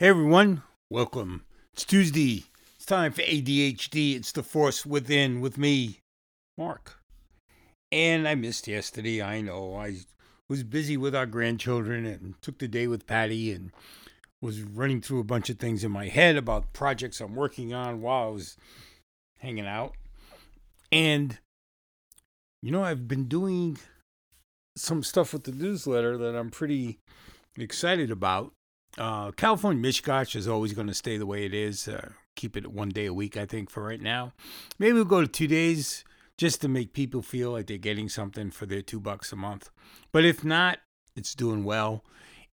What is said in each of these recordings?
Hey everyone, welcome. It's Tuesday. It's time for ADHD. It's the force within with me, Mark. And I missed yesterday. I know. I was busy with our grandchildren and took the day with Patty and was running through a bunch of things in my head about projects I'm working on while I was hanging out. And you know, I've been doing some stuff with the newsletter that I'm pretty excited about uh, California Mishigosh is always going to stay the way it is. Uh, keep it one day a week, I think, for right now. Maybe we'll go to two days just to make people feel like they're getting something for their two bucks a month. But if not, it's doing well.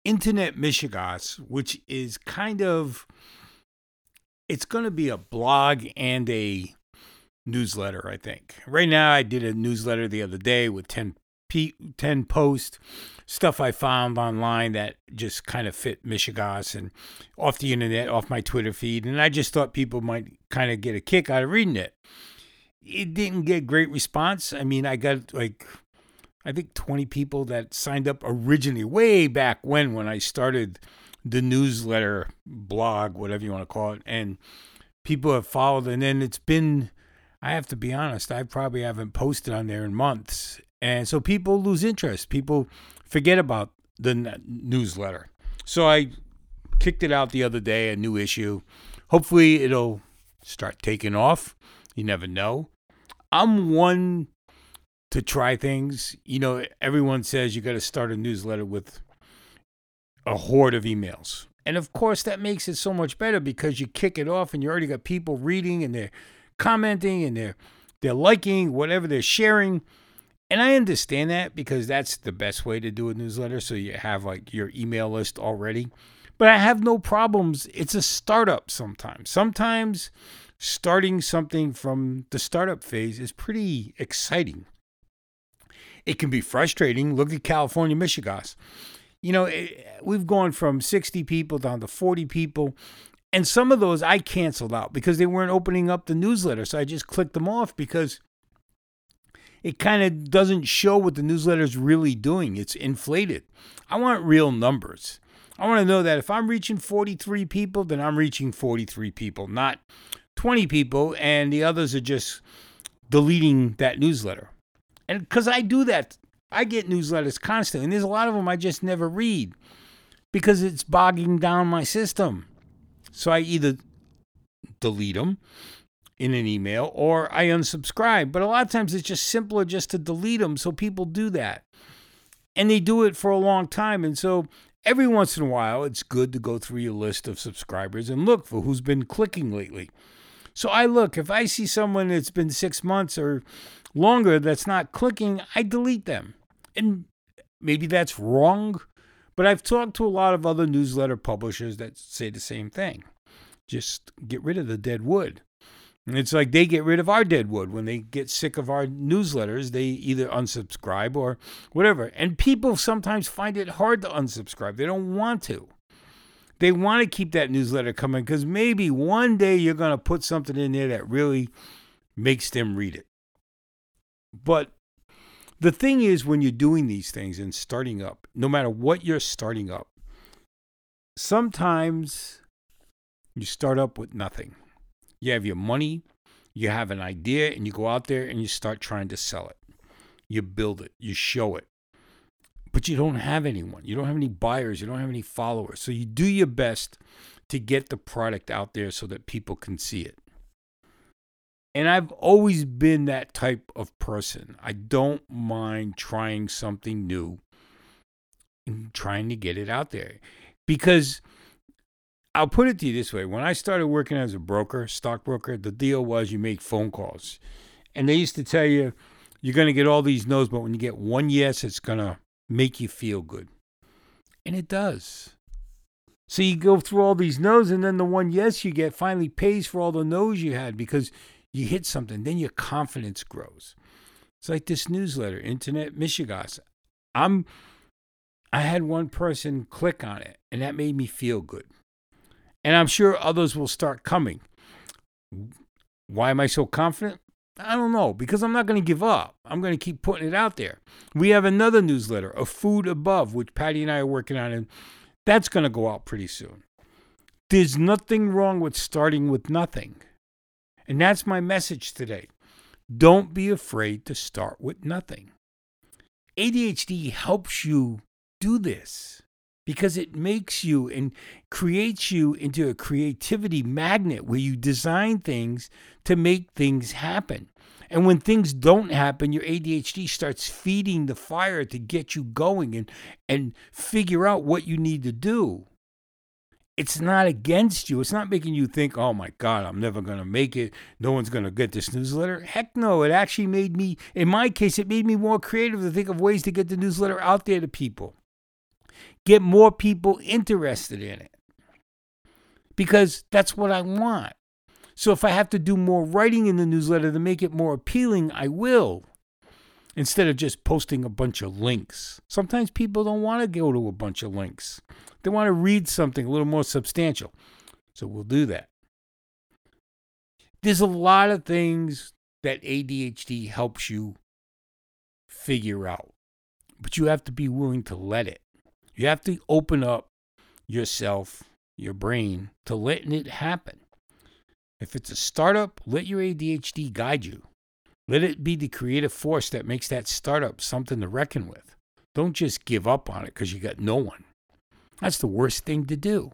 Internet Mishigas, which is kind of, it's going to be a blog and a newsletter, I think. Right now, I did a newsletter the other day with 10 10 post stuff I found online that just kind of fit Mishigas and off the internet, off my Twitter feed. And I just thought people might kind of get a kick out of reading it. It didn't get great response. I mean, I got like, I think 20 people that signed up originally, way back when, when I started the newsletter, blog, whatever you want to call it. And people have followed. And then it's been, I have to be honest, I probably haven't posted on there in months. And so people lose interest. People forget about the newsletter. So I kicked it out the other day, a new issue. Hopefully it'll start taking off. You never know. I'm one to try things. You know, everyone says you got to start a newsletter with a horde of emails. And of course, that makes it so much better because you kick it off and you already got people reading and they're commenting and they're they're liking whatever they're sharing. And I understand that because that's the best way to do a newsletter. So you have like your email list already. But I have no problems. It's a startup sometimes. Sometimes starting something from the startup phase is pretty exciting. It can be frustrating. Look at California Mishigas. You know, eh, we've gone from 60 people down to 40 people. And some of those I canceled out because they weren't opening up the newsletter. So I just clicked them off because it kind of doesn't show what the newsletter is really doing. It's inflated. I want real numbers. I want to know that if I'm reaching 43 people, then I'm reaching 43 people, not 20 people, and the others are just deleting that newsletter. And because I do that, I get newsletters constantly, and there's a lot of them I just never read because it's bogging down my system. So I either delete them in an email or I unsubscribe. But a lot of times it's just simpler just to delete them. So people do that. And they do it for a long time. And so every once in a while, it's good to go through your list of subscribers and look for who's been clicking lately. So I look, if I see someone that's been six months or longer that's not clicking, I delete them. And maybe that's wrong, but I've talked to a lot of other newsletter publishers that say the same thing. Just get rid of the dead wood. It's like they get rid of our deadwood when they get sick of our newsletters. They either unsubscribe or whatever. And people sometimes find it hard to unsubscribe. They don't want to. They want to keep that newsletter coming because maybe one day you're going to put something in there that really makes them read it. But the thing is, when you're doing these things and starting up, no matter what you're starting up, sometimes you start up with nothing you have your money, you have an idea, and you go out there and you start trying to sell it. You build it, you show it. But you don't have anyone. You don't have any buyers. You don't have any followers. So you do your best to get the product out there so that people can see it. And I've always been that type of person. I don't mind trying something new and trying to get it out there because I'll put it to you this way: when I started working as a broker, stockbroker, the deal was you make phone calls, and they used to tell you you're going to get all these no's, but when you get one yes, it's going to make you feel good, and it does. So you go through all these no's, and then the one yes you get finally pays for all the no's you had because you hit something. Then your confidence grows. It's like this newsletter, Internet Mishigas. I'm I had one person click on it, and that made me feel good. And I'm sure others will start coming. Why am I so confident? I don't know, because I'm not going to give up. I'm going to keep putting it out there. We have another newsletter, A Food Above, which Patty and I are working on, and that's going to go out pretty soon. There's nothing wrong with starting with nothing. And that's my message today. Don't be afraid to start with nothing. ADHD helps you do this because it makes you and creates you into a creativity magnet where you design things to make things happen. And when things don't happen, your ADHD starts feeding the fire to get you going and, and figure out what you need to do. It's not against you. It's not making you think, oh my God, I'm never going to make it. No one's going to get this newsletter. Heck no. It actually made me, in my case, it made me more creative to think of ways to get the newsletter out there to people get more people interested in it because that's what I want. So if I have to do more writing in the newsletter to make it more appealing, I will. Instead of just posting a bunch of links. Sometimes people don't want to go to a bunch of links. They want to read something a little more substantial. So we'll do that. There's a lot of things that ADHD helps you figure out, but you have to be willing to let it. You have to open up yourself, your brain, to letting it happen. If it's a startup, let your ADHD guide you. Let it be the creative force that makes that startup something to reckon with. Don't just give up on it because you got no one. That's the worst thing to do.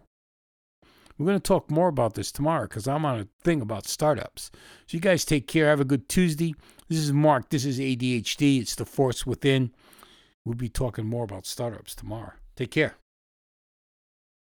We're going to talk more about this tomorrow because I'm on a thing about startups. So, you guys take care. Have a good Tuesday. This is Mark. This is ADHD. It's the force within. We'll be talking more about startups tomorrow. Take care.